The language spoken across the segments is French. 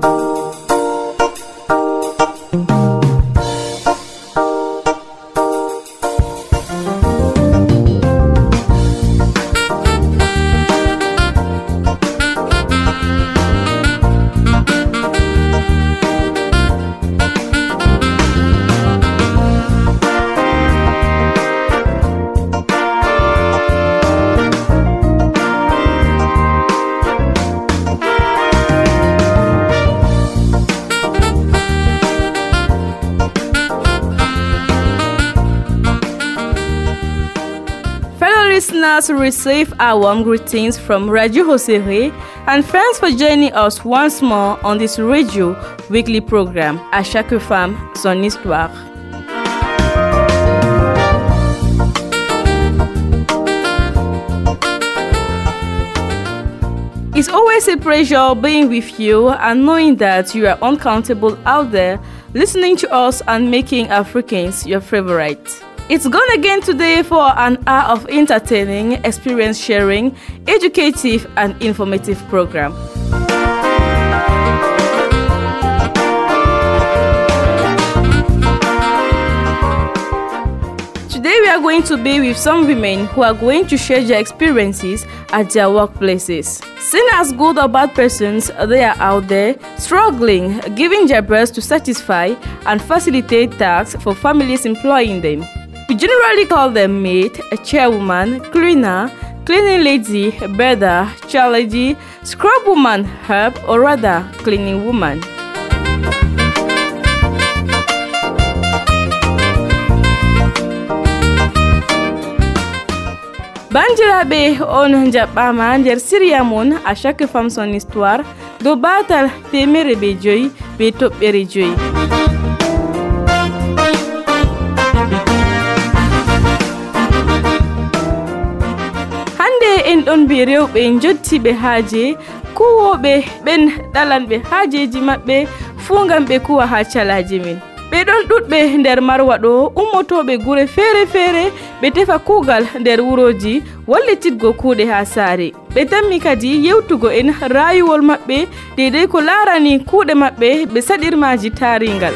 嗯。Listeners receive our warm greetings from Radio Hosere and thanks for joining us once more on this radio weekly program À chaque femme son histoire. It's always a pleasure being with you and knowing that you are uncountable out there listening to us and making Africans your favorite. It's gone again today for an hour of entertaining, experience sharing, educative, and informative program. Today we are going to be with some women who are going to share their experiences at their workplaces. Seen as good or bad persons, they are out there struggling, giving their best to satisfy and facilitate tasks for families employing them. We generally call them maid, a chairwoman, cleaner, cleaning lady, brother, child lady, scrub woman, herb, or rather, cleaning woman. bandiraɓe on jaɓɓama nder siriya mon à chaque femme son histoire dow batal temere be joyi be toɓɓere joyi en ɗon mbi rewɓe jottiɓe haaje kuwoɓe ɓen ɗalanɓe haajeji maɓɓe fuu gam ɓe kuwa ha calaji min ɓe ɗon ɗuɗɓe nder marwa ɗo ummotoɓe gure feere feere ɓe tefa kuugal nder wuroji wallititgo kuuɗe ha saare. Ɓe tammi kadi yewtugo en rayuwol maɓɓe deidei ko laarani kuuɗe maɓɓe ɓe saɗirmaji taringal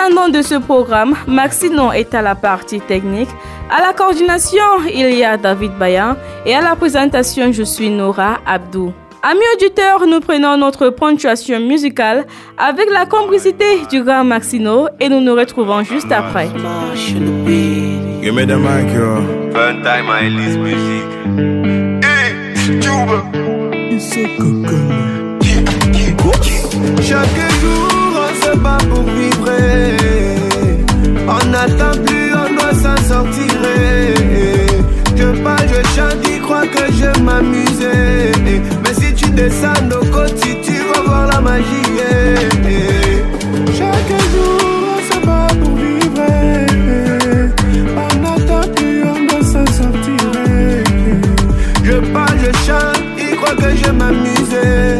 De ce programme, Maxinon est à la partie technique. À la coordination, il y a David Bayan et à la présentation, je suis Nora Abdou. Amis auditeurs, nous prenons notre ponctuation musicale avec la complicité du grand Maxino et nous nous retrouvons juste après. Give me the mic, yo. Fun time à Elise Musique. Hey, Juba. Chaque jour on se bat pour vivre On n'attend plus, on doit s'en sortir. Je parle, je chante, ils croient que je m'amuse Mais si tu descends nos côtes, si tu vas voir la magie. Chaque jour on se bat pour vivre On n'attend plus, on doit s'en sortir. Je parle, je chante, ils croient que je m'amuse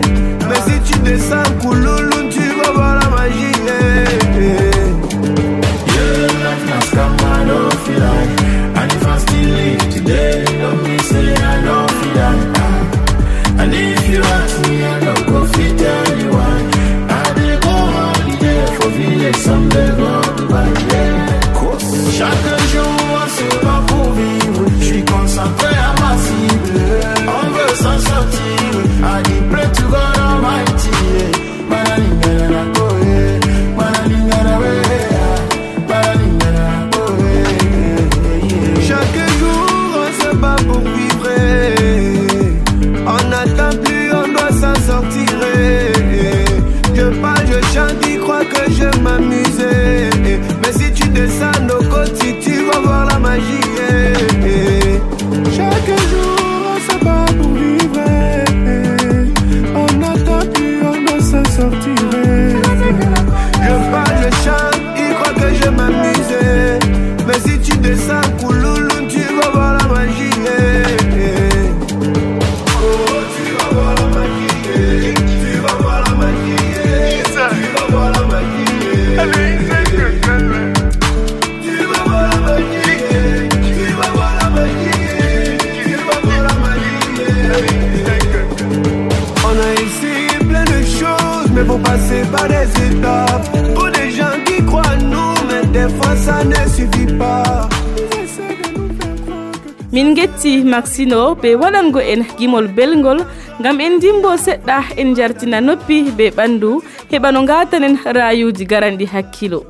kettino be waɗango en gimol belgol gam en dimbo seɗɗa en jartina noppi be ɓandu heɓa no gatanen rayuji garanɗi hakkilo.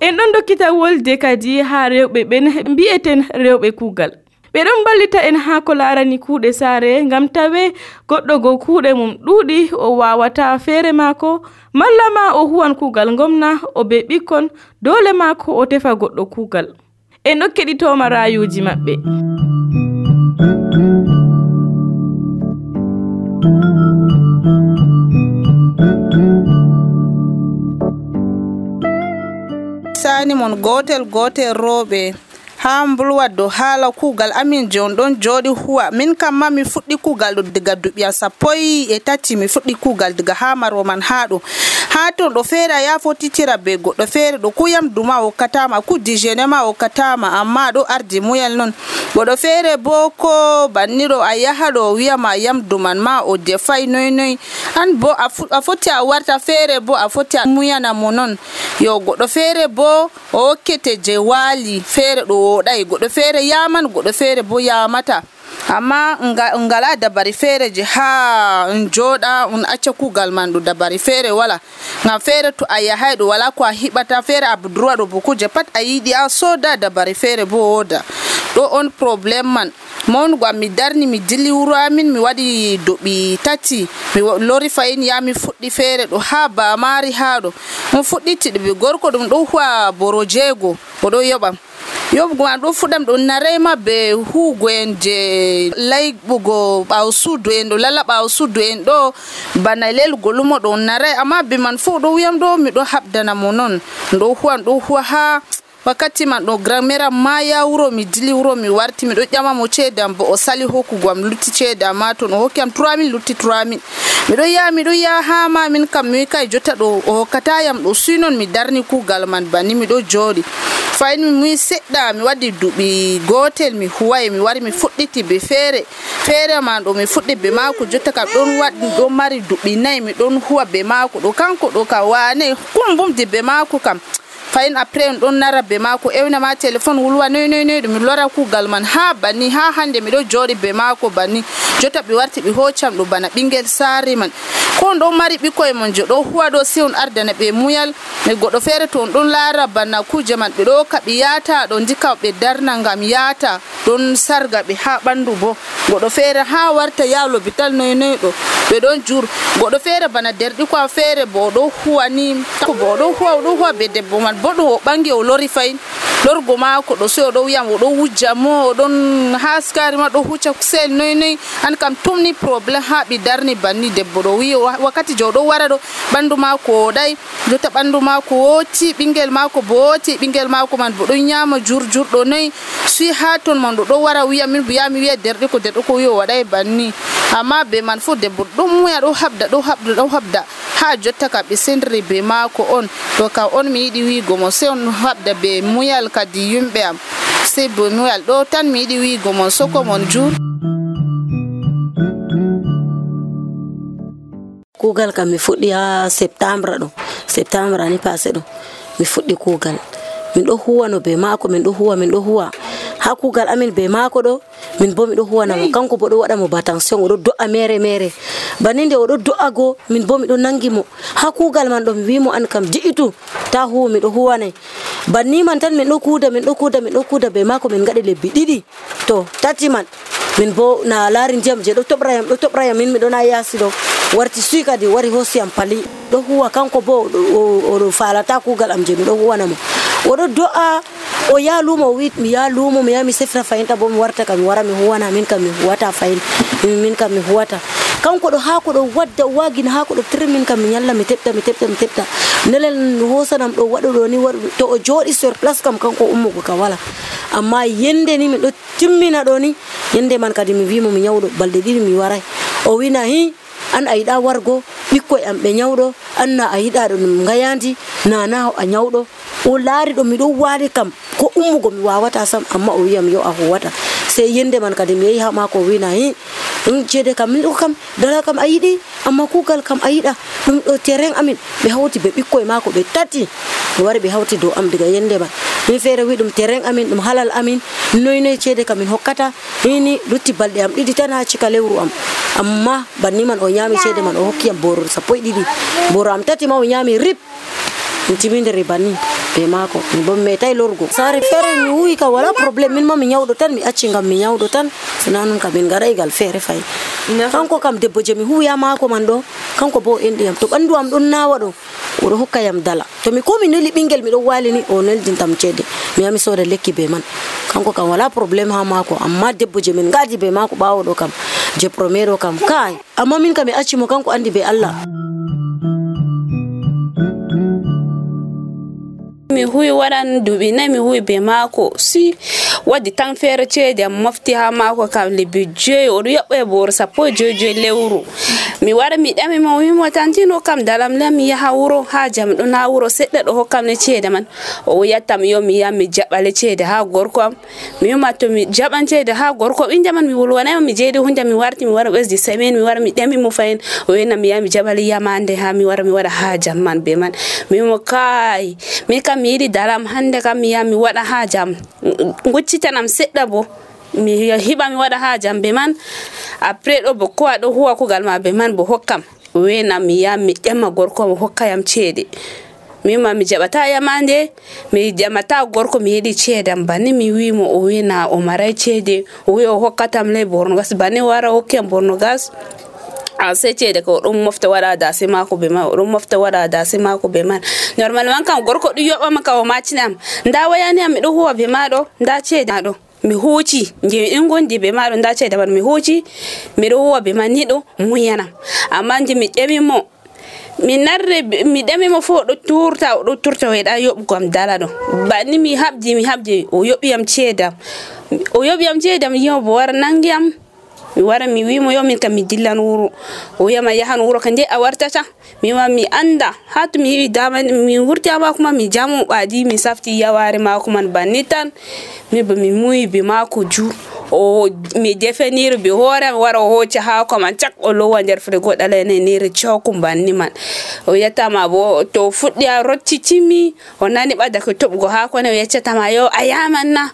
En ɗon dokkita wolde kadi ha rewɓe ɓen mbi'eten rewɓe kuugal. Ɓe ɗon ballita en ha ko larani kuuɗe saare ngam tawe goɗɗo go kuuɗe mum ɗuuɗi o wawata feere maako malla ma o huwan kuugal gomna o be ɓikkon doole maako o tefa goɗɗo kuugal. En ɗo keɗitoma raayuuji maɓɓe. Sani mon gotel gotel roɓe ha mbulwa dow haala kuugal amin jon ɗon jooɗi huwa. Min kam ma mi fuɗɗi kuugal ɗo diga duɓiya sappoyi e tati mi fuɗɗi kuugal diga ha maro man ha ɗo ha ton ɗo feere a yaha fotitira be goɗɗo feere ɗo kuyam duma hokkatama ku dijene ma hokkatama amma ɗo ardi muyal non. Goɗɗo feere bo ko banniɗo a yaha ɗo wiyama yamdu man ma o defay noynoy an bo a foti a warta feere bo a foti a muyana mo non. Yo goɗɗo feere bo o hokkete je waali feere ɗo woɗay goɗɗo feere yaman goɗɗo feere bo yamata amma nga- ngala dabari feere je ha n jooɗa on acca kugal man ɗo dabari feere wala. Ngam feere to a ɗo wala ko a hiɓata feere a budurwa ɗo bo pat a yiɗi a soda dabari feere bo woda ɗo on probléme man. Mawnugo am mi darni mi dilli wuro amin mi waɗi doɓi tati mi lori fayin ya mi fuɗɗi feere ɗo ha bamari ha ɗo mo fuɗɗiti gorko ɗum ɗo huwa boro jeego oɗo yoɓam yoɓugo an ɗo fuɗam ɗo narema be huugo en je layɓugo ɓawo suudu en ɗo lala ɓawo suudu en ɗo. Bana lelgo lumo ɗo naray amma be man fo ɗo wiyam ɗo miɗo haɓdana mo noon ɗo huwan ɗo huwa ha wakkati man ɗo gramera ma ya wuro mi dili wuro mi warti miɗo ƴamamo ceedam bo o sali hokkugo am lutti ceedam ma toon o hokki am turamin lutti 3000 miɗo yaha miɗo yaha ha ma min kam mi kay jotta ɗo o hokkatayam ɗo sinon mi darni kuugal man banni miɗo jooɗi fayin mi muyi seɗɗa mi waɗi duɓi gotel mi huway mi wari mi fuɗɗiti be feere feere man ɗo mi fuɗɗi be maako jotta kam ɗon waɗi ɗon mari duɓi nayyi mi ɗon huwa be maako ɗo kanko ɗo kam wane kumbumde be maako kam fayin après en ɗon nara be maako ewna ma téléphone wulwa noy noy noy ɗum mi lora kuugal man ha banni ha hande miɗo jooɗi be maako banni. Jotta ɓe warti ɓe hoccam ɗo bana ɓingel saari man. Ko on ɗon mari ɓikkoye mon jo ɗo huwa ɗo si on ardana ɓe muyal. E goɗɗo feere to on ɗon laara bana kuje man ɓe ɗo hokka ɓe yaata ɗo ndika ɓe darna ngam yaata ɗon sarga ɓe ha ɓandu bo. Goɗɗo feere ha warta ya lobital noy noy ɗo ɓe ɗon jur. Goɗɗo feere bana derɗi ko feere bo oɗo huwa ni bo oɗo huwa oɗo huwa be debbo man bo o ɓangi o lori fayin lorgo maako ɗo so oɗo wiyam oɗo wujja mo oɗon haskari ma ɗo hucca kusel noy noy. An kam tumni probléme ha ɓi darni banni debbo ɗo wi wa- wakkati je oɗo wara ɗo ɓandu maako oɗay jotta ɓandu maako woti ɓingel maako bo woti ɓingel maako man bo ɗon nyama jur jurɗo noyi si ha ton man ɗo ɗo wara wiya min mi wiya derɗi ko derɗe ko wi o waɗay banni amma be man fuu debbo ɗum muya ɗo habda ɗo habda ɗo habda. Ha jotta ka ɓe sendiri be maako on to ka on mi yiɗi wiigo mo sey on habda be muyal kadi yumɓe am. Sey be muyal ɗo tan mi yiɗi wiigo mon soko mon jur. Kuugal kam mi fuɗɗi ha septembre ɗo septembre ani passé ɗo mi fuɗɗi kuugal. Min ɗo huwa no be maako min ɗo huwa min ɗo huwa. Ha kugal amin be mako ɗo. Min bo miɗo huwanamo kanko bo ɗo waɗamo batention oɗo do'a mere mere. Banni nde oɗo do'a go min bo miɗo nangi mo. Ha kugal man ɗo mi wimo an kam ji'itu. Ta huwa miɗo huwanay. Banni man tan min ɗo kuuda min ɗo kuuda min ɗo kuuda be mako min gaɗi lebbi ɗiɗi. To tati man min bo na laari ndiyam je ɗo toɓrayam ɗo toɓrayam min miɗo na yaasi ɗo. Warti suy kadi wari hoosiyam pali. Ɗo huwa kanko bo oɗo- falata kugal am je miɗo huwanamo oɗo do'a o ya lumo o mi ya lumo mi ya mi sefra fayinta bo mi warta kam mi wara mi huwana min kam mi huwata fayin min kam mi huwata kanko ɗo haa ko ɗo wadda o wagina ha ko ɗo tiri min kam mi ñalla mi teɓta mi teɓta mi teɓta nelel hosanam ɗo waɗo ɗo ni waɗo to o jooɗi sur place kam kanko ummugo ka wala. Amma yende ni min ɗo timmina ɗo ni yende man kadi mi wimo mi ñawɗo balɗe ɗiɗi mi waray o wina hi an a yiɗa wargo ɓikkoye am ɓe ñawɗo anna a yiɗa ɗo gayandi nana a ñawɗo o laari ɗo miɗo waali kam. Ko ummugo mi wawata sam amma o wiyam yo a huwata. Sey yende man kadi mi yehi ha mako wina hi ɗum ceede kam min kam dala kam a yiɗi amma kugal kam a yiɗa ɗum ɗo terrain amin ɓe hawti ɓe ɓikkoye mako ɓe tati. Ɓe wari ɓe hawti dow am diga yende man. Min feere wi ɗum terrain amin ɗum halal amin. Noynoye noy ceede kam min hokkata. Ini lutti balɗe am ɗiɗi tan ha cika lewru am. Amma banni man o ñaami ceede man o hokkiyam boro sappo e ɗiɗi. Boro am tati ma o ñaami rip min ribani be bo mi metai lorgo feere mi wuyi kam wala probléme min ma mi ñawɗo tan mi acci ngam mi nyawdo tan sina ka min gaɗay gal fere fay kanko kam debbo je mi huya mako man ɗo kanko bo enɗiyam to ɓanndu am ɗon nawa ɗo oɗo hokka yam dala. To mi komi neli ɓinguel miɗo wali ni o neldintam ceede mi yaha mi lekki be man. Kanko kam wala probléme ha mako amma debbo je min gadi be mako ɓawo ɗo kam. Je premier kam. Kai amma min kam mi acci mo kanko andi be allah mi huwi waɗan duuɓi nayi mi huwi be maako. Si waddi tan feere ceede am mofti ha maako kam lebbi joyi oɗo yoɓɓa e booro sappo e joyi joyi lewru. Mi wara mi ɗami mo wimo tantino kam dalam le mi yaha wuro ha jam ɗon ha wuro seɗɗa ɗo hokkam ne ceede man. O yattam yo mi yaha mi jaɓale ceede ha gorko am. Mi wima to mi jaɓan ceede ha gorko ɓinja man mi wolwanayma mi jeydi hunde mi warti mi wara ɓesdi semaine mi wara mi ɗami mo fayin. O wina mi yaha mi jaɓale yamande ha mi wara mi waɗa ha jam man be man. Mi wimo kay min kam mi yiɗi dalam hande kam mi yaha mi waɗa ha jam guccitanam seɗɗa bo. Mi hiɓa mi waɗa ha jam be man après ɗo bo kowa ɗo huwa kugal ma be man bo hokkam wenam mi yaha mi ƴama gorko mo hokkayam ceede mima mi jaɓata yamande mi ƴamata gorko mi yiɗi ceedam banni mi wimo o wina o maray ceede o wi o hokkatam ley bornogas banni wara hokkiyam borno gas a sai ce daga ɗum mofta waɗa dase mako be man ɗum mofta waɗa dase mako be man. Normalement kam gorko ɗum yoɓa maka o macinam nda wayani am miɗo huwa be maɗo nda ceede maɗo mi huuci je ɗin gondi be maɗo nda ceede man mi huuci miɗo huwa be man ni ɗo muyanam amma je mi ƴamimo mi narre mi ɗamimo fo oɗo turta oɗo turta o yiɗa yoɓugo am dala ɗo. Banni mi habdi mi habdi o yoɓiyam ceedam o yoɓiyam ceedam yimo bo wara nangiyam mi wara mi wimo yo min kam mi dillan wuro. O wiyama yahan wuro ka nde a wartata. Mi wima mi anda. Ha to mi heewi dama mi wurti ha mako mi jamo ɓaadi mi safti yaware mako man banni tan. Mi ba mi muyi be mako ju. O mi defeniri be hoore wara o hocca haako man cak o lowa nder frigo ɗala ene niri cokum banni man. O yettama bo to fuɗɗi a rotti timmi o nani ɓadda ko toɓugo haako ne o yeccatama yo a yaman na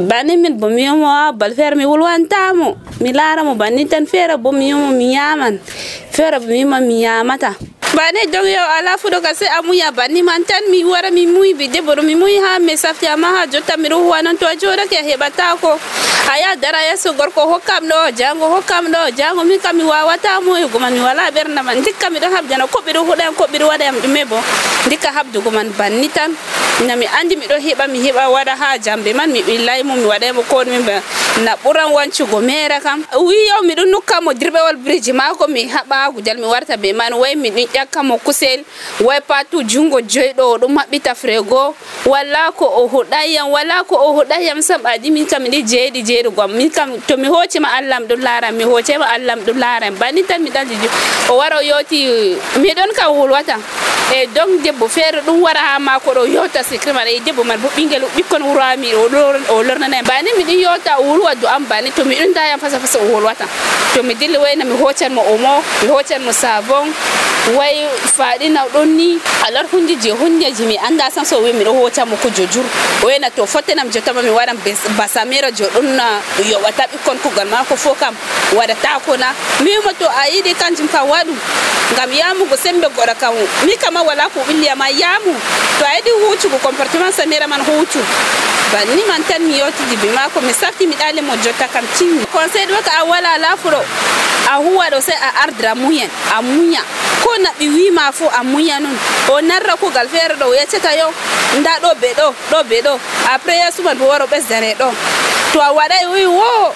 bani min bo miyomo wa bal fere mi wulwantamo mi laramo banni tan fere bo miyomo mi yaman fere bo mima mi yamata bane dogyo ala euh, fudo kase amuya bani mantan mi wara mi mui bide boro mi mui ha me safya ma ha jota mi ruwa nan to jora ke hebata ko aya dara ya so gorko hokkam do jango hokkam do jango mi kam mi wawata mo e goma mi wala berna man dikka mi do habjana ko be do hodan ko be do wada am dume bo dikka habdu goman banni tan. Na mi andi mi do heba mi heba wada ha jambe man mi billahi mo mi wada mo ko mi na buran wancugo mera kam. Wiyo mi do nukka mo dirbe wal bridge mako mi haba gujal mi warta be man way mi miɗo ƴakkamo kusel. Way patu jungo joyɗo oɗo maɓɓita frego. Wala ko o huɗayyam wala ko o huɗayyam sam ɓaɗi min kam miɗi jeeɗi jeeɗugam min kam to mi hoccima allah m ɗum laaram mi hoccema allah m ɗum laaram banni tan mi ɗaji o wara o yewti miɗon kam wulwata e donc debbo feere ɗum wara ha mako ɗo yota secret man e debbo man bo ɓinguel ɓikkon wurami o lornanai bani miɗin yota o wulwa du am bani to miɗon dayam fasa fasa o wolwata to mi dilli wayna mi hoccanmo omo mi hoccanmo savon. Way faɗina ɗon ni alar hunji je hundeji mi anda san so mi ɗo hota mo ko jojur wena to fottanam jotama mi waɗan basamira jo ɗum yoɓata ɓikkon kugal mako fo kam waɗata na. Mi to a yiɗi kanjum ka waɗu ngam yamugo sembe goɗa kam. Mi kama wala ko ɓilliyama yamu. To a yiɗi hucugo comportement samira man hucu banni man tan mi yotidi be mako mi safti mi ɗale mo jotta kam timmi conseil ɗo ka a wala lafuro a huwa ɗo sai a ardira muyen a muña ko naɓi wima fo a muya nun o narra kugal feere ɗo yeccata yo nda ɗo be ɗo ɗo be ɗo. Après yesuman bo waro ɓesdane ɗo. To a waɗay wi wo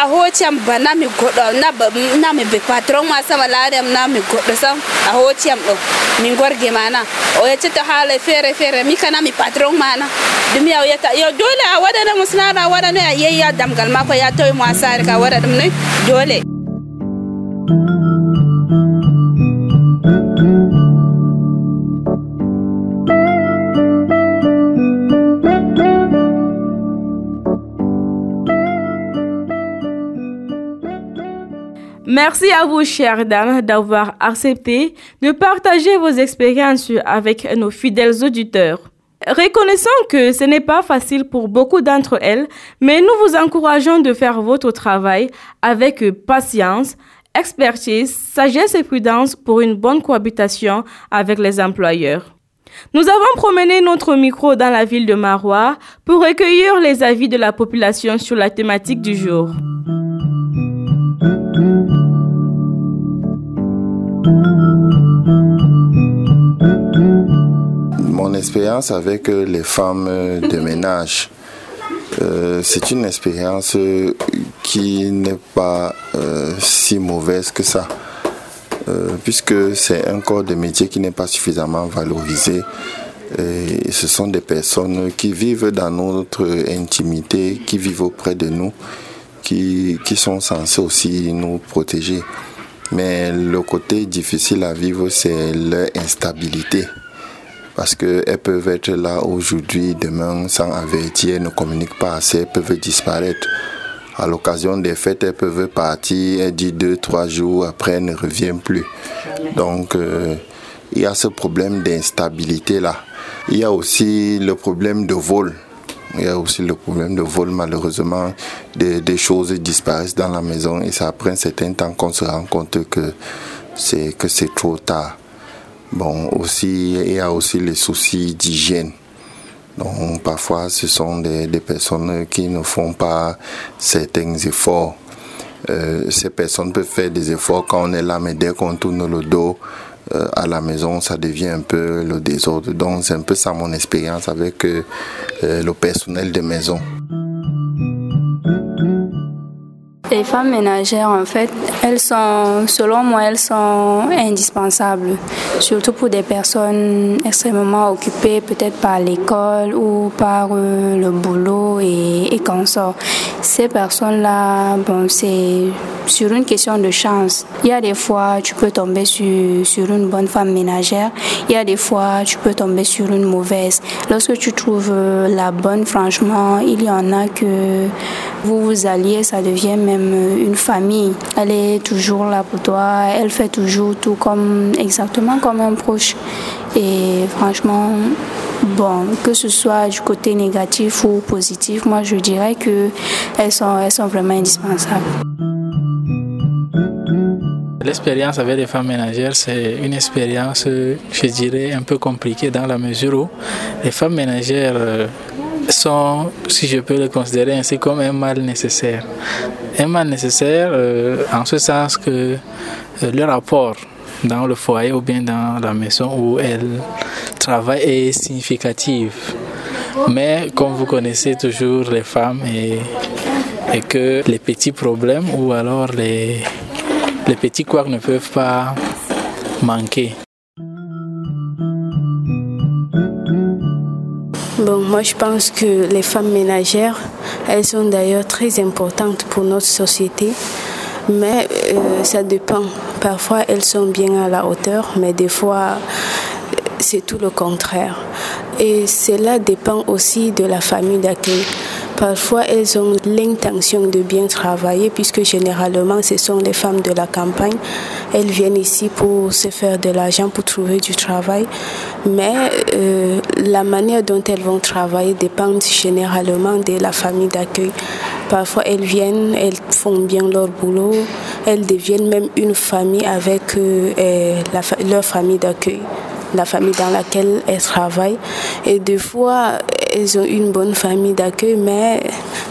a hocciyam ba goɗɗo nami be patron ma sama laariam nami goɗɗo sam a hocciyam ɗo. Min gorge mana o yeccata haala feere feere mi kanami patron mana ɗum ya yetta yo dole a waɗanamo sinara a waɗa noy a yeyya damgal makko ya tawi mo a saare ka waɗa ɗum noy dole Merci à vous, chères dames, d'avoir accepté de partager vos expériences avec nos fidèles auditeurs. Reconnaissons que ce n'est pas facile pour beaucoup d'entre elles, mais nous vous encourageons de faire votre travail avec patience, expertise, sagesse et prudence pour une bonne cohabitation avec les employeurs. Nous avons promené notre micro dans la ville de Marois pour recueillir les avis de la population sur la thématique du jour. Mon expérience avec euh, les femmes euh, de ménage, euh, c'est une expérience qui n'est pas si mauvaise que ça, puisque c'est un corps de métier qui n'est pas suffisamment valorisé. Ce sont des personnes qui vivent dans notre intimité, qui vivent auprès de nous, qui, qui sont censées aussi nous protéger. Mais le côté difficile à vivre, c'est leur instabilité parce qu'elles peuvent être là aujourd'hui, demain, sans avertir, ne communiquent pas assez, elles peuvent disparaître. À l'occasion des fêtes, elles peuvent partir, elles disent deux, trois jours, après elles ne reviennent plus. Donc, euh, il y a ce problème d'instabilité là. Il y a aussi le problème de vol. Il y a aussi le problème de vol, malheureusement, des, choses disparaissent dans la maison et c'est après un certain temps qu'on se rend compte que c'est que c'est trop tard. Bon, aussi, il y a aussi les soucis d'hygiène. Donc, parfois, ce sont des, des, personnes qui ne font pas certains efforts. Euh, ces personnes peuvent faire des efforts quand on est là, mais dès qu'on tourne le dos euh, à la maison, ça devient un peu le désordre. Donc, c'est un peu ça mon expérience avec euh, le personnel de maison. Les femmes ménagères, en fait, elles sont, selon moi, elles sont indispensables, surtout pour des personnes extrêmement occupées, peut-être par l'école ou par euh, le boulot et, et sort. Ces personnes-là, bon, c'est sur une question de chance. Il y a des fois, tu peux tomber sur, sur une bonne femme ménagère. Il y a des fois, tu peux tomber sur une mauvaise. Lorsque tu trouves la bonne, franchement, il y en a que vous vous alliez, ça devient même une famille. Elle est toujours là pour toi, elle fait toujours tout comme exactement comme un proche. Et franchement, bon, que ce soit du côté négatif ou positif, moi je dirais que elles sont, elles sont vraiment indispensables. L'expérience avec les femmes ménagères, c'est une expérience, je dirais, un peu compliquée dans la mesure où les femmes ménagères sont, si je peux le considérer ainsi, comme un mal nécessaire. Un mal nécessaire euh, en ce sens que euh, le rapport dans le foyer ou bien dans la maison où elles travaillent est significatif. Mais comme vous connaissez toujours les femmes et que les petits problèmes ou alors les, les petits couacs ne peuvent pas manquer. Bon, moi je pense que les femmes ménagères, elles sont d'ailleurs très importantes pour notre société. Mais euh, ça dépend. Parfois elles sont bien à la hauteur, mais des fois c'est tout le contraire. Et cela dépend aussi de la famille d'accueil. Parfois, elles ont l'intention de bien travailler puisque généralement, ce sont les femmes de la campagne. Elles viennent ici pour se faire de l'argent, pour trouver du travail. Mais euh, la manière dont elles vont travailler dépend généralement de la famille d'accueil. Parfois, elles viennent, elles font bien leur boulot, elles deviennent même une famille avec euh, la, leur famille d'accueil la famille dans laquelle elles travaillent. Et des fois, elles ont une bonne famille d'accueil, mais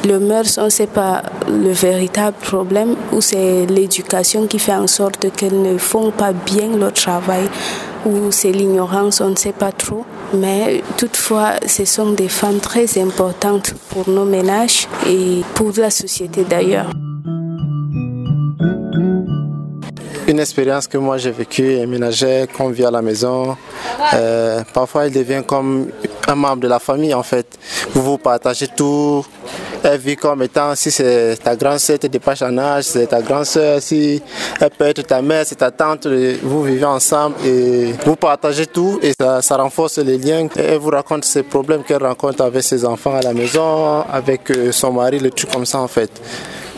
le mœurs, on ne sait pas le véritable problème ou c'est l'éducation qui fait en sorte qu'elles ne font pas bien leur travail ou c'est l'ignorance, on ne sait pas trop. Mais toutefois, ce sont des femmes très importantes pour nos ménages et pour la société d'ailleurs. Une expérience que moi j'ai vécue, un ménager qu'on vit à la maison, euh, parfois il devient comme un membre de la famille en fait. Vous vous partagez tout. Elle vit comme étant, si c'est ta grande sœur, tu dépasse en âge, c'est ta grande sœur, si elle peut être ta mère, c'est ta tante, vous vivez ensemble et vous partagez tout et ça, renforce les liens. Elle vous raconte ses problèmes qu'elle rencontre avec ses enfants à la maison, avec euh, son mari, le truc comme ça en fait.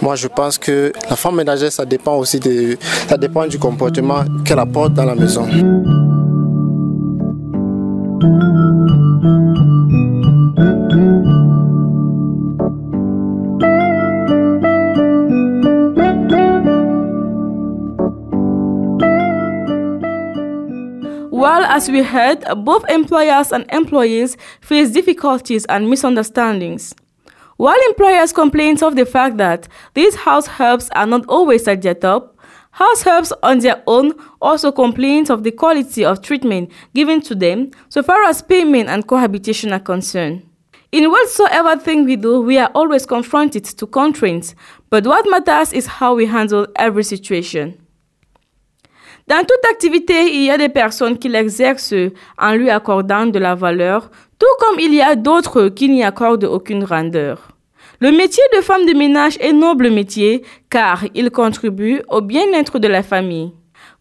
Moi, je pense que la femme ménagère, ça dépend aussi de, ça dépend du comportement qu'elle apporte dans la maison. As we heard, both employers and employees face difficulties and misunderstandings. While employers complain of the fact that these house helps are not always at their top, house helps on their own also complain of the quality of treatment given to them so far as payment and cohabitation are concerned. In whatsoever thing we do, we are always confronted to constraints, but what matters is how we handle every situation. Dans toute activité, il y a des personnes qui l'exercent en lui accordant de la valeur, tout comme il y a d'autres qui n'y accordent aucune grandeur. Le métier de femme de ménage est noble métier car il contribue au bien-être de la famille.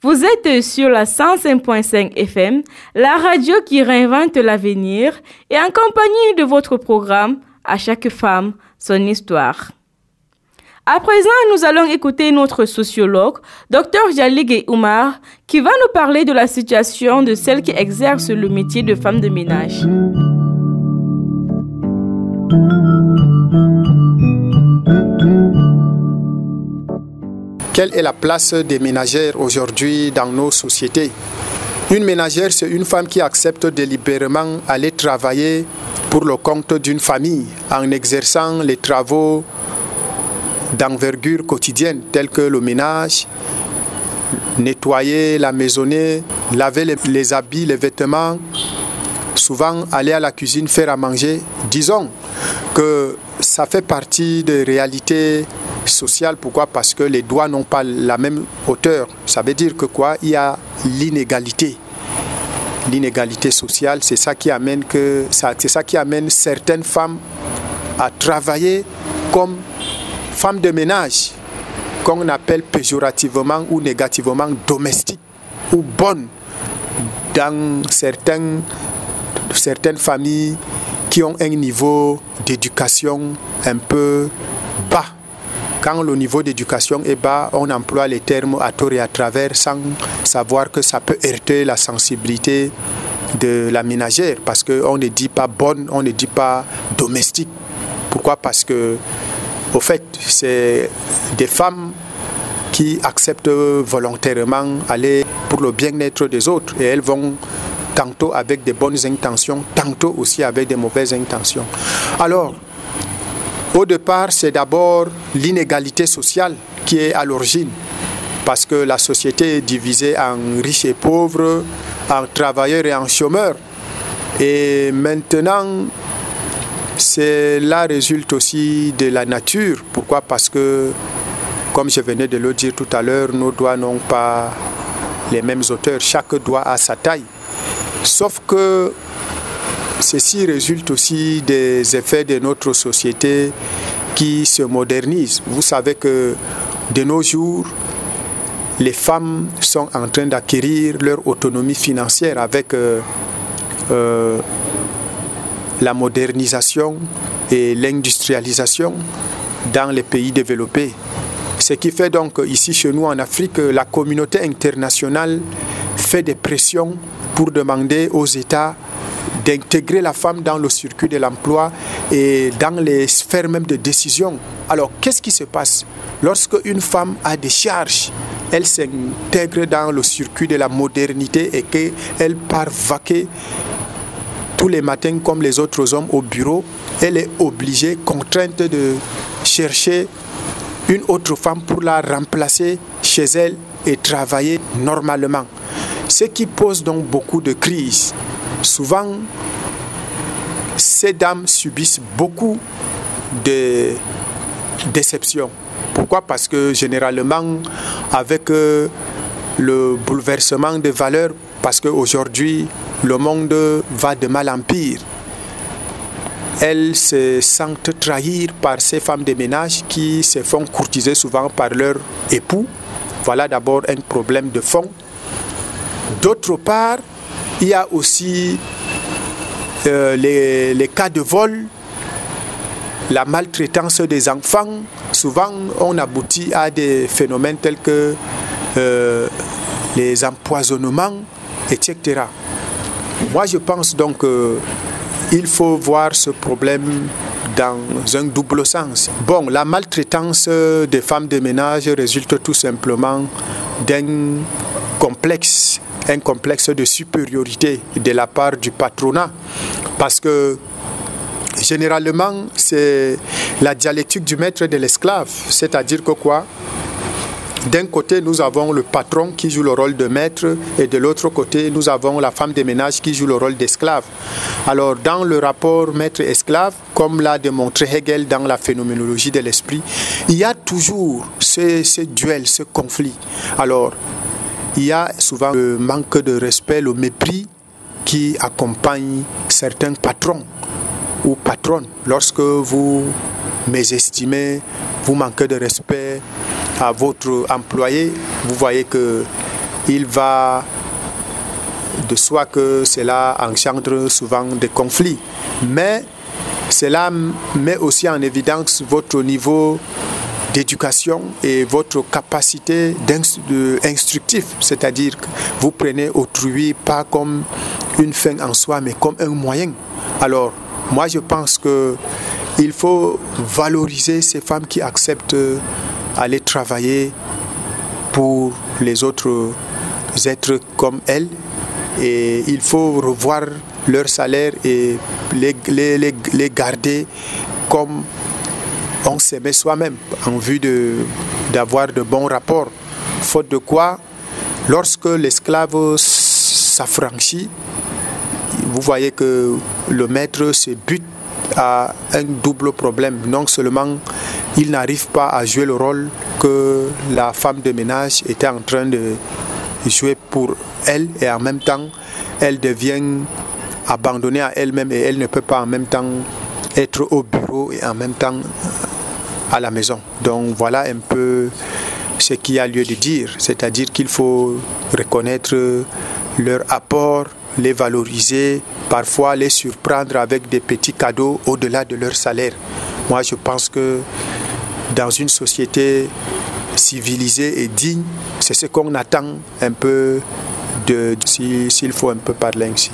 Vous êtes sur la 105.5 FM, la radio qui réinvente l'avenir et en compagnie de votre programme À chaque femme, son histoire. À présent, nous allons écouter notre sociologue, Dr Jaligé Oumar, qui va nous parler de la situation de celles qui exercent le métier de femme de ménage. Quelle est la place des ménagères aujourd'hui dans nos sociétés? Une ménagère, c'est une femme qui accepte délibérément aller travailler pour le compte d'une famille en exerçant les travaux d'envergure quotidienne tels que le ménage, nettoyer la maisonnée, laver les, les, habits, les vêtements, souvent aller à la cuisine faire à manger. Disons que ça fait partie des réalités sociales. Pourquoi? Parce que les doigts n'ont pas la même hauteur. Ça veut dire que quoi? Il y a l'inégalité. L'inégalité sociale, c'est ça qui amène que c'est ça qui amène certaines femmes à travailler comme femme de ménage, qu'on appelle péjorativement ou négativement domestique ou bonne dans certaines, certaines familles qui ont un niveau d'éducation un peu bas. Quand le niveau d'éducation est bas, on emploie les termes à tort et à travers sans savoir que ça peut heurter la sensibilité de la ménagère parce qu'on ne dit pas bonne, on ne dit pas domestique. Pourquoi? Parce que au fait, c'est des femmes qui acceptent volontairement aller pour le bien-être des autres et elles vont tantôt avec des bonnes intentions, tantôt aussi avec des mauvaises intentions. Alors, au départ, c'est d'abord l'inégalité sociale qui est à l'origine, parce que la société est divisée en riches et pauvres, en travailleurs et en chômeurs. Et maintenant, cela résulte aussi de la nature. Pourquoi? Parce que, comme je venais de le dire tout à l'heure, nos doigts n'ont pas les mêmes hauteurs. Chaque doigt a sa taille. Sauf que ceci résulte aussi des effets de notre société qui se modernise. Vous savez que de nos jours, les femmes sont en train d'acquérir leur autonomie financière avec euh, euh, la modernisation et l'industrialisation dans les pays développés. Ce qui fait donc ici chez nous en Afrique, la communauté internationale fait des pressions pour demander aux États d'intégrer la femme dans le circuit de l'emploi et dans les sphères même de décision. Alors, qu'est-ce qui se passe? Lorsque une femme a des charges, elle s'intègre dans le circuit de la modernité et qu'elle part vaquer tous les matins comme les autres hommes au bureau, elle est obligée, contrainte de chercher une autre femme pour la remplacer chez elle et travailler normalement. Ce qui pose donc beaucoup de crises. Souvent, ces dames subissent beaucoup de déceptions. Pourquoi? Parce que généralement, avec le bouleversement des valeurs, parce qu'aujourd'hui, le monde va de mal en pire. Elles se sentent trahir par ces femmes de ménage qui se font courtiser souvent par leur époux. Voilà d'abord un problème de fond. D'autre part, il y a aussi euh, les, les, cas de vol, la maltraitance des enfants. Souvent, on aboutit à des phénomènes tels que euh, les empoisonnements, etc. Moi, je pense donc qu'il faut voir ce problème dans un double sens. Bon, la maltraitance des femmes de ménage résulte tout simplement d'un complexe un complexe de supériorité de la part du patronat parce que généralement c'est la dialectique du maître et de l'esclave, c'est-à-dire que quoi? D'un côté, nous avons le patron qui joue le rôle de maître et de l'autre côté, nous avons la femme de ménage qui joue le rôle d'esclave. Alors, dans le rapport maître-esclave, comme l'a démontré Hegel dans la phénoménologie de l'esprit, il y a toujours ce, ce duel, ce conflit. Alors, il y a souvent le manque de respect, le mépris qui accompagne certains patrons ou patronnes. Lorsque vous mésestimez, vous manquez de respect à votre employé, vous voyez que il va de soi que cela engendre souvent des conflits. Mais cela met aussi en évidence votre niveau d'éducation et votre capacité instructif, c'est-à-dire que vous prenez autrui pas comme une fin en soi, mais comme un moyen. Alors, moi, je pense que il faut valoriser ces femmes qui acceptent aller travailler pour les autres êtres comme elles. Et il faut revoir leur salaire et les, les, les, garder comme on s'aimait soi-même en vue d'avoir de, bons rapports. Faute de quoi, lorsque l'esclave s'affranchit, vous voyez que le maître se bute à un double problème. Non seulement il n'arrive pas à jouer le rôle que la femme de ménage était en train de jouer pour elle et en même temps elle devient abandonnée à elle-même et elle ne peut pas en même temps être au bureau et en même temps à la maison. Donc voilà un peu ce qu'il y a lieu de dire, c'est-à-dire qu'il faut reconnaître leur apport, les valoriser, parfois les surprendre avec des petits cadeaux au-delà de leur salaire. Moi, je pense que dans une société civilisée et digne, c'est ce qu'on attend un peu de, s'il faut un peu parler ainsi.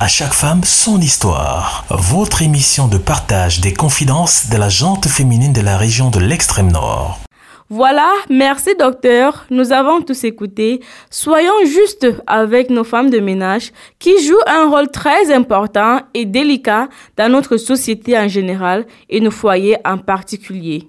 À chaque femme, son histoire. Votre émission de partage des confidences de la jante féminine de la région de l'extrême nord. Voilà, merci docteur. Nous avons tous écouté. Soyons justes avec nos femmes de ménage qui jouent un rôle très important et délicat dans notre société en général et nos foyers en particulier.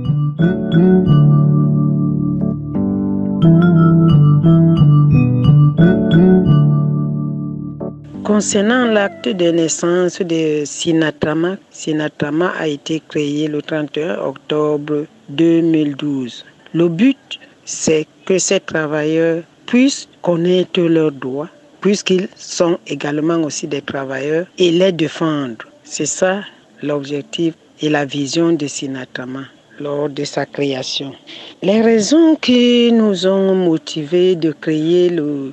Concernant l'acte de naissance de Sinatrama, Sinatrama a été créé le 31 octobre 2012. Le but, c'est que ces travailleurs puissent connaître leurs droits, puisqu'ils sont également aussi des travailleurs, et les défendre. C'est ça l'objectif et la vision de Sinatrama lors de sa création. Les raisons qui nous ont motivés de créer le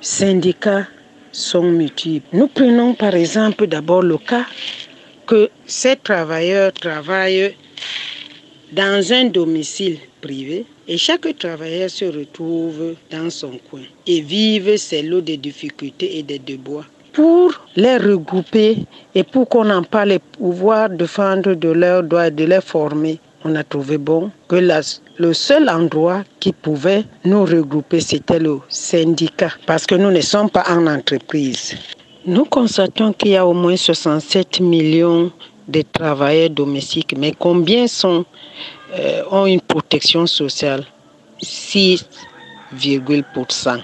syndicat sont multiples. Nous prenons par exemple d'abord le cas que ces travailleurs travaillent dans un domicile privé et chaque travailleur se retrouve dans son coin et vive ses lots de difficultés et de débois. Pour les regrouper et pour qu'on en parle et pouvoir défendre de leurs droits et de les former, on a trouvé bon que le seul endroit qui pouvait nous regrouper, c'était le syndicat, parce que nous ne sommes pas en entreprise. Nous constatons qu'il y a au moins 67 millions de travailleurs domestiques, mais combien sont, euh, ont une protection sociale? 6,%.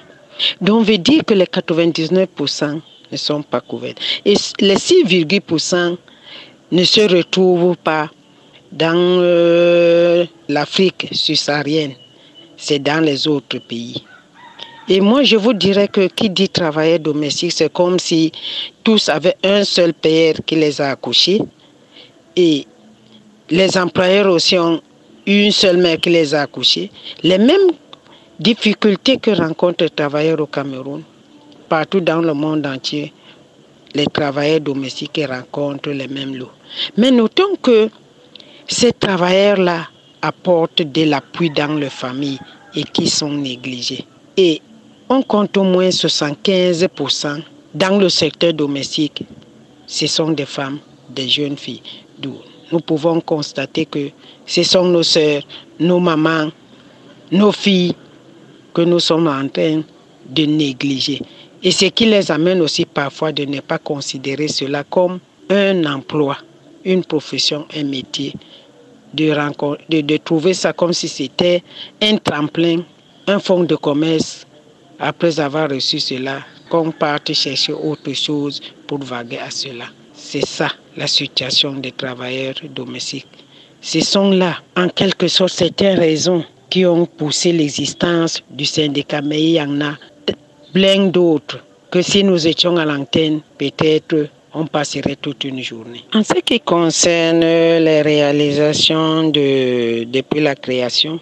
Donc, on veut dire que les 99% ne sont pas couverts. Et les 6,% ne se retrouvent pas dans euh, l'Afrique subsaharienne, c'est dans les autres pays. Et moi, je vous dirais que qui dit travailleur domestique, c'est comme si tous avaient un seul père qui les a accouchés. Et les employeurs aussi ont une seule mère qui les a accouchés. Les mêmes difficultés que rencontrent les travailleurs au Cameroun, partout dans le monde entier, les travailleurs domestiques rencontrent les mêmes lots. Mais notons que ces travailleurs-là apportent de l'appui dans leur famille et qui sont négligés. Et on compte au moins 75% dans le secteur domestique. Ce sont des femmes, des jeunes filles. Nous pouvons constater que ce sont nos sœurs, nos mamans, nos filles que nous sommes en train de négliger. Et ce qui les amène aussi parfois de ne pas considérer cela comme un emploi, une profession, un métier, de, trouver ça comme si c'était un tremplin, un fonds de commerce. Après avoir reçu cela, qu'on parte chercher autre chose pour vaguer à cela. C'est ça la situation des travailleurs domestiques. Ce sont là, en quelque sorte, certaines raisons qui ont poussé l'existence du syndicat, mais il y en a plein d'autres que si nous étions à l'antenne, peut-être on passerait toute une journée. En ce qui concerne les réalisations de, depuis la création,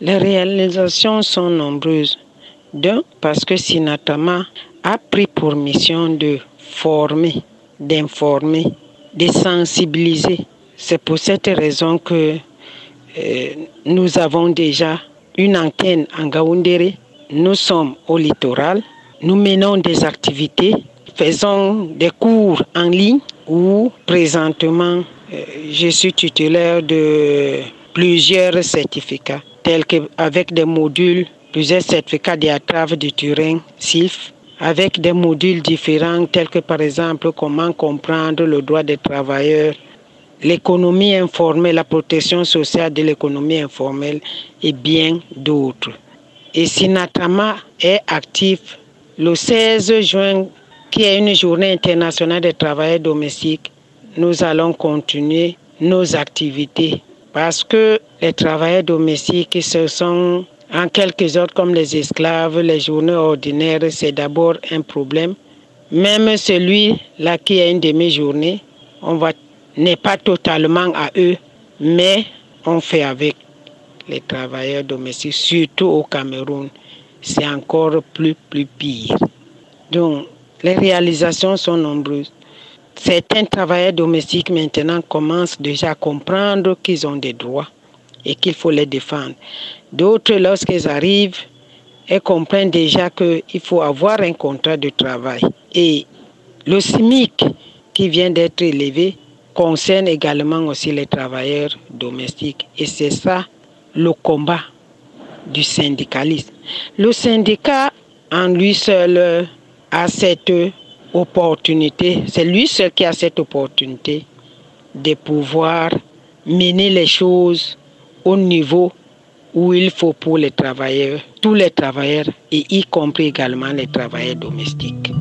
les réalisations sont nombreuses. D'un, parce que Sinatama a pris pour mission de former, d'informer, de sensibiliser. C'est pour cette raison que euh, nous avons déjà une antenne en Gaoundéré. Nous sommes au littoral. Nous menons des activités, faisons des cours en ligne où présentement euh, je suis titulaire de plusieurs certificats tels qu'avec des modules, plusieurs certificats d'attrave du Turin, SILF, avec des modules différents tels que par exemple comment comprendre le droit des travailleurs, l'économie informelle, la protection sociale de l'économie informelle et bien d'autres. Et Sinatama est actif le 16 juin, qui est une journée internationale des travailleurs domestiques. Nous allons continuer nos activités parce que les travailleurs domestiques, ce sont en quelque sorte comme les esclaves, les journées ordinaires, c'est d'abord un problème. Même celui-là qui a une demi-journée, on n'est pas totalement à eux, mais on fait avec les travailleurs domestiques, surtout au Cameroun. C'est encore plus, plus pire. Donc, les réalisations sont nombreuses. Certains travailleurs domestiques maintenant commencent déjà à comprendre qu'ils ont des droits et qu'il faut les défendre. D'autres, lorsqu'ils arrivent, comprennent déjà qu'il faut avoir un contrat de travail. Et le SMIC qui vient d'être élevé concerne également aussi les travailleurs domestiques. Et c'est ça le combat du syndicalisme. Le syndicat en lui seul a cette opportunité, c'est lui seul qui a cette opportunité de pouvoir mener les choses au niveau où il faut pour les travailleurs, tous les travailleurs, et y compris également les travailleurs domestiques.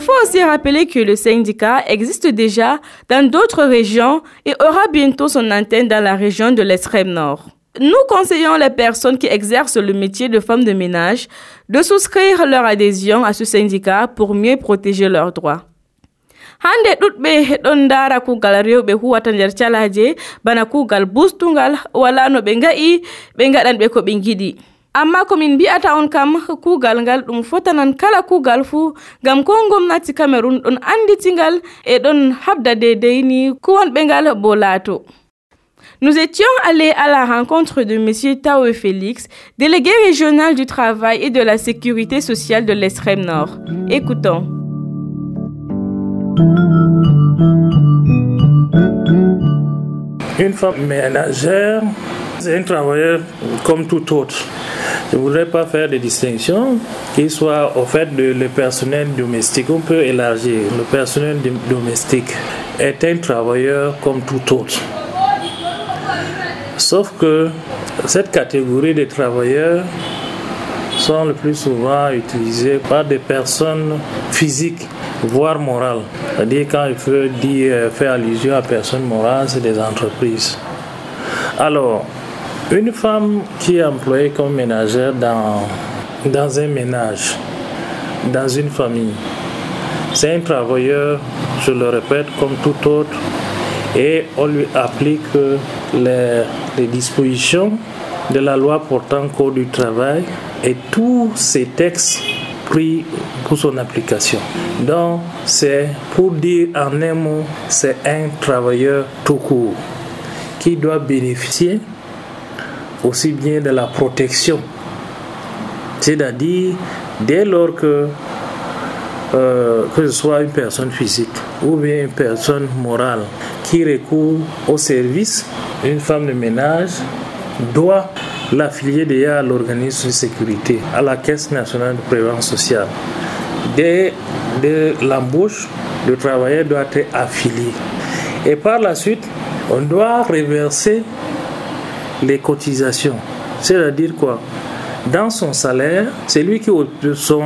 Il faut aussi rappeler que le syndicat existe déjà dans d'autres régions et aura bientôt son antenne dans la région de l'extrême nord. Nous conseillons les personnes qui exercent le métier de femme de ménage de souscrire leur adhésion à ce syndicat pour mieux protéger leurs droits. Amma komin mbi'ata on kam kugal ngal ɗum fotanan kala kugal fuu ngam ko gomnati cameron ɗon anditingal e ɗon habda dedeyni kuwonɓe ngal bo laato Nous étions allés à la rencontre de M. Tao Félix, délégué régional du travail et de la sécurité sociale de l'extrême nord. Écoutons. Une femme ménagère, c'est un travailleur comme tout autre. Je ne voudrais pas faire de distinction, qu'il soit au fait de le personnel domestique. On peut élargir. Le personnel domestique est un travailleur comme tout autre. Sauf que cette catégorie de travailleurs sont le plus souvent utilisés par des personnes physiques, voire morales. C'est-à-dire quand il faut dire, faire allusion à personne morale, c'est des entreprises. Alors, une femme qui est employée comme ménagère dans, dans un ménage, dans une famille, C'est un travailleur, je le répète, comme tout autre, et on lui applique les, les dispositions de la loi portant code du travail et tous ces textes pris pour son application. Donc, c'est pour dire en un mot, c'est un travailleur tout court qui doit bénéficier aussi bien de la protection. C'est-à-dire, dès lors que, euh, que ce soit une personne physique ou bien une personne morale qui recourt au service, une femme de ménage doit l'affilier déjà à l'organisme de sécurité, à la Caisse nationale de prévention sociale. Dès, l'embauche, le travailleur doit être affilié. Et par la suite, on doit reverser les cotisations. C'est-à-dire quoi? Dans son salaire, c'est lui qui, son,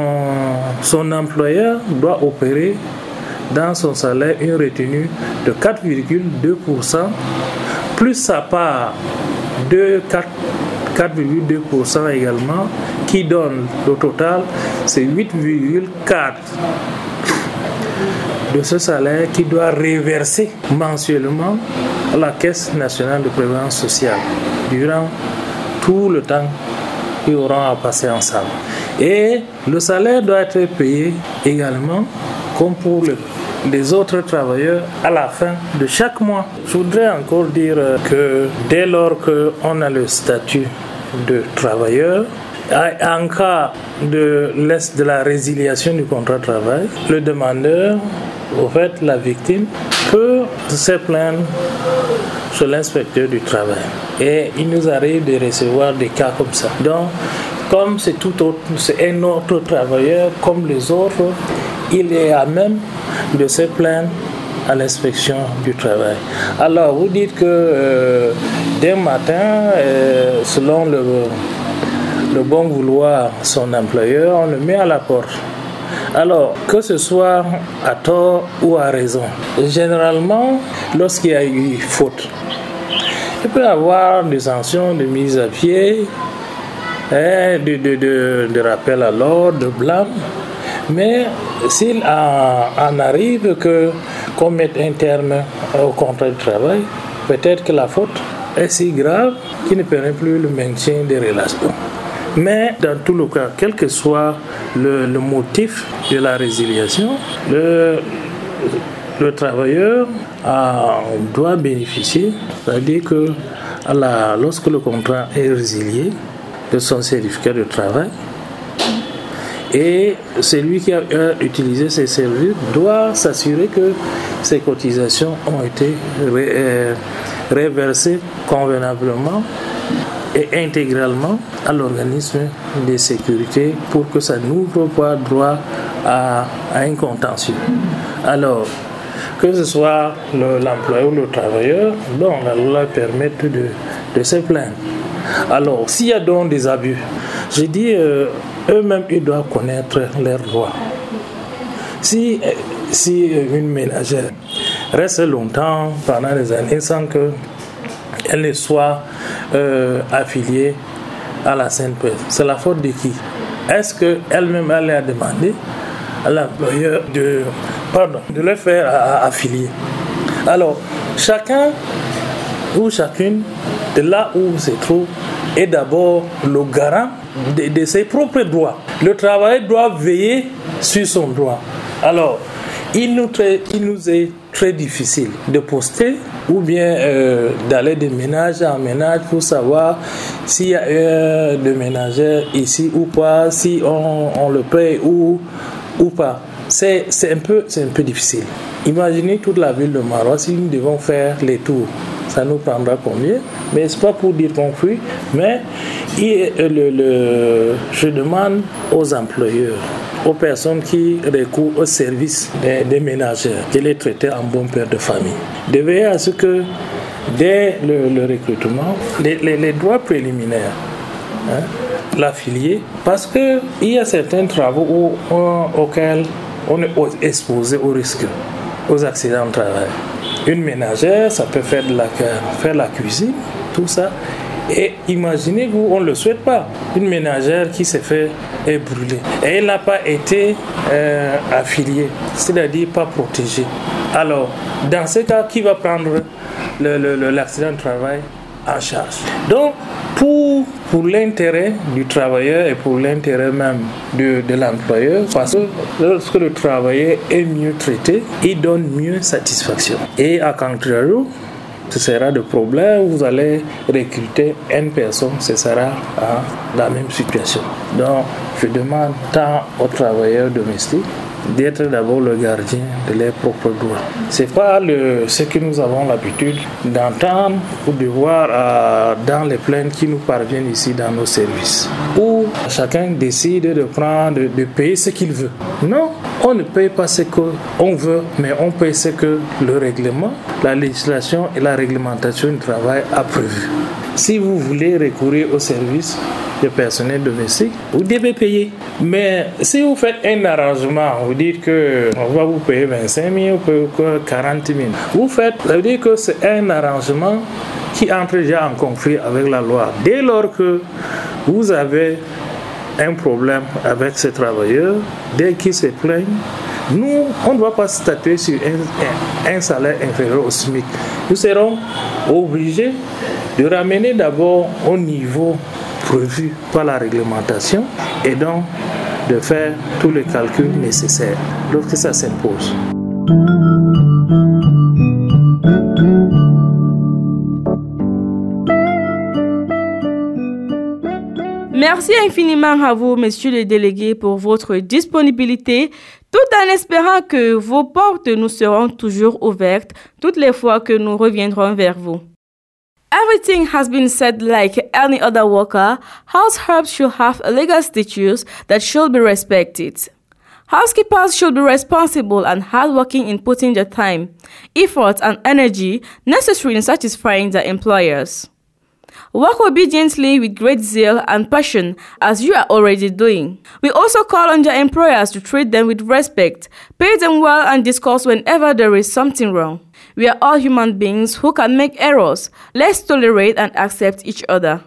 son employeur doit opérer dans son salaire une retenue de 4,2% plus sa part de 4,2% également qui donne le total c'est 8,4 de ce salaire qui doit reverser mensuellement à la Caisse nationale de prévoyance sociale durant tout le temps qu'ils auront à passer ensemble. Et le salaire doit être payé également, comme pour les autres travailleurs, à la fin de chaque mois. Je voudrais encore dire que dès lors qu'on a le statut de travailleur, en cas de, de la résiliation du contrat de travail, le demandeur, au fait, la victime, peut se plaindre sur l'inspecteur du travail. Et il nous arrive de recevoir des cas comme ça. Donc, comme c'est tout autre, c'est un autre travailleur comme les autres, il est à même de se plaindre à l'inspection du travail. Alors, vous dites que euh, dès matin, euh, selon le, bon vouloir son employeur, on le met à la porte. Alors, que ce soit à tort ou à raison, généralement, lorsqu'il y a eu faute, il peut y avoir des sanctions de mise à pied, hein, de, à l'ordre, de blâme. Mais s'il en, arrive que qu'on mette un terme au contrat de travail, peut-être que la faute est si grave qu'il ne permet plus le maintien des relations. Mais dans tout le cas, quel que soit le, motif de la résiliation, le, le travailleur a, doit bénéficier, c'est-à-dire que lorsque le contrat est résilié de son certificat de travail, et celui qui a utilisé ces services doit s'assurer que ces cotisations ont été ré, réversées convenablement et intégralement à l'organisme de sécurité pour que ça n'ouvre pas droit à, à un contentieux. Alors, que ce soit l'employeur ou le travailleur, donc la loi permet de, de se plaindre. Alors, s'il y a donc des abus, je dis, euh, eux-mêmes, ils doivent connaître leurs droits. Si, si une ménagère reste longtemps, pendant des années, sans qu'elle ne soit euh, affiliée à la CNPS, c'est la faute de qui? Est-ce qu'elle-même, elle a demandé à l'employeur de, de le faire affilier? Alors, chacun ou chacune de là où se trouve est d'abord le garant de, ses propres droits. Le travail doit veiller sur son droit. Alors, il nous, est très difficile de poster ou bien euh, d'aller de ménage en ménage pour savoir s'il y a un de ménagère ici ou pas, si on, on le paye ou, ou pas. C'est un, peu, un peu difficile. Imaginez toute la ville de Marois si nous devons faire les tours ça nous prendra combien? Mais c'est pas pour dire qu'on fuit, mais le, je demande aux employeurs, aux personnes qui recourent au service des, ménagères, de les traiter en bon père de famille. De veiller à ce que dès le, recrutement, les, droits préliminaires, hein, l'affilié, parce qu'il y a certains travaux auxquels on est exposé au risque, aux accidents de travail. Une ménagère, ça peut faire, de la, faire la cuisine, tout ça. Et imaginez-vous, on ne le souhaite pas, une ménagère qui s'est fait brûler. Et elle n'a pas été euh, affiliée, c'est-à-dire pas protégée. Alors, dans ce cas, qui va prendre l'accident de travail en charge? Donc, pour, pour l'intérêt du travailleur et pour l'intérêt même de, de l'employeur, parce que lorsque le travailleur est mieux traité, il donne mieux satisfaction. Et à contrario, ce sera de problème, vous allez recruter une personne, ce sera la même situation. Donc, je demande tant aux travailleurs domestiques d'être d'abord le gardien de leurs propres droits. C'est pas le, ce que nous avons l'habitude d'entendre ou de voir euh, dans les plaintes qui nous parviennent ici dans nos services, chacun décide de prendre, de, payer ce qu'il veut. Non, on ne paye pas ce qu'on veut, mais on paye ce que le règlement, la législation et la réglementation du travail a prévu. Si vous voulez recourir au service, de personnel domestique, vous devez payer. Mais si vous faites un arrangement, vous dites que on va vous payer 25 000 ou 40 000, vous faites, ça veut dire que c'est un arrangement qui entre déjà en conflit avec la loi. Dès lors que vous avez un problème avec ces travailleurs, dès qu'ils se plaignent, nous, on ne doit pas statuer sur un, un, salaire inférieur au SMIC. Nous serons obligés de ramener d'abord au niveau prévu par la réglementation et donc de faire tous les calculs nécessaires lorsque ça s'impose. Merci infiniment à vous, messieurs les délégués, pour votre disponibilité, tout en espérant que vos portes nous seront toujours ouvertes toutes les fois que nous reviendrons vers vous. Everything has been said like any other worker. House helps should have a legal status that should be respected. Housekeepers should be responsible and hardworking in putting the time, effort, and energy necessary in satisfying their employers. Work obediently with great zeal and passion as you are already doing. We also call on your employers to treat them with respect, pay them well, and discuss whenever there is something wrong. We are all human beings who can make errors. Let's tolerate and accept each other.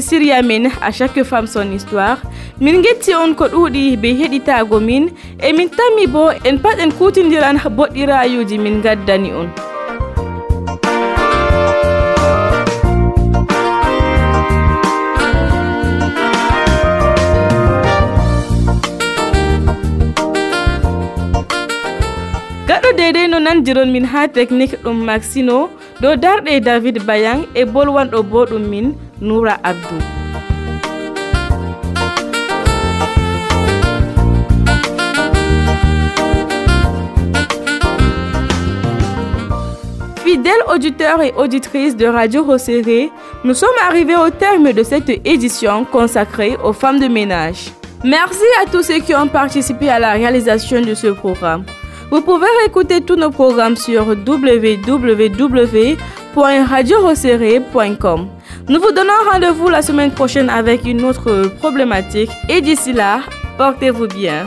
Gare siriya min à chaque femme son histoire. Min getti on ko ɗuuɗi be heɗitago min. E min tammi bo en pat en kutindiran boɗɗi rayuji min gaddani on. Gaɗo deydey no nandiron min ha technique ɗum maxino. Dow darɗe david bayan e bolwanɗo bo ɗum min noura abdou Fidèles auditeurs et auditrices de Radio Rosséré, nous sommes arrivés au terme de cette édition consacrée aux femmes de ménage. Merci à tous ceux qui ont participé à la réalisation de ce programme. Vous pouvez réécouter tous nos programmes sur www.radiorosserré.com. Nous vous donnons rendez-vous la semaine prochaine avec une autre problématique et d'ici là, portez-vous bien.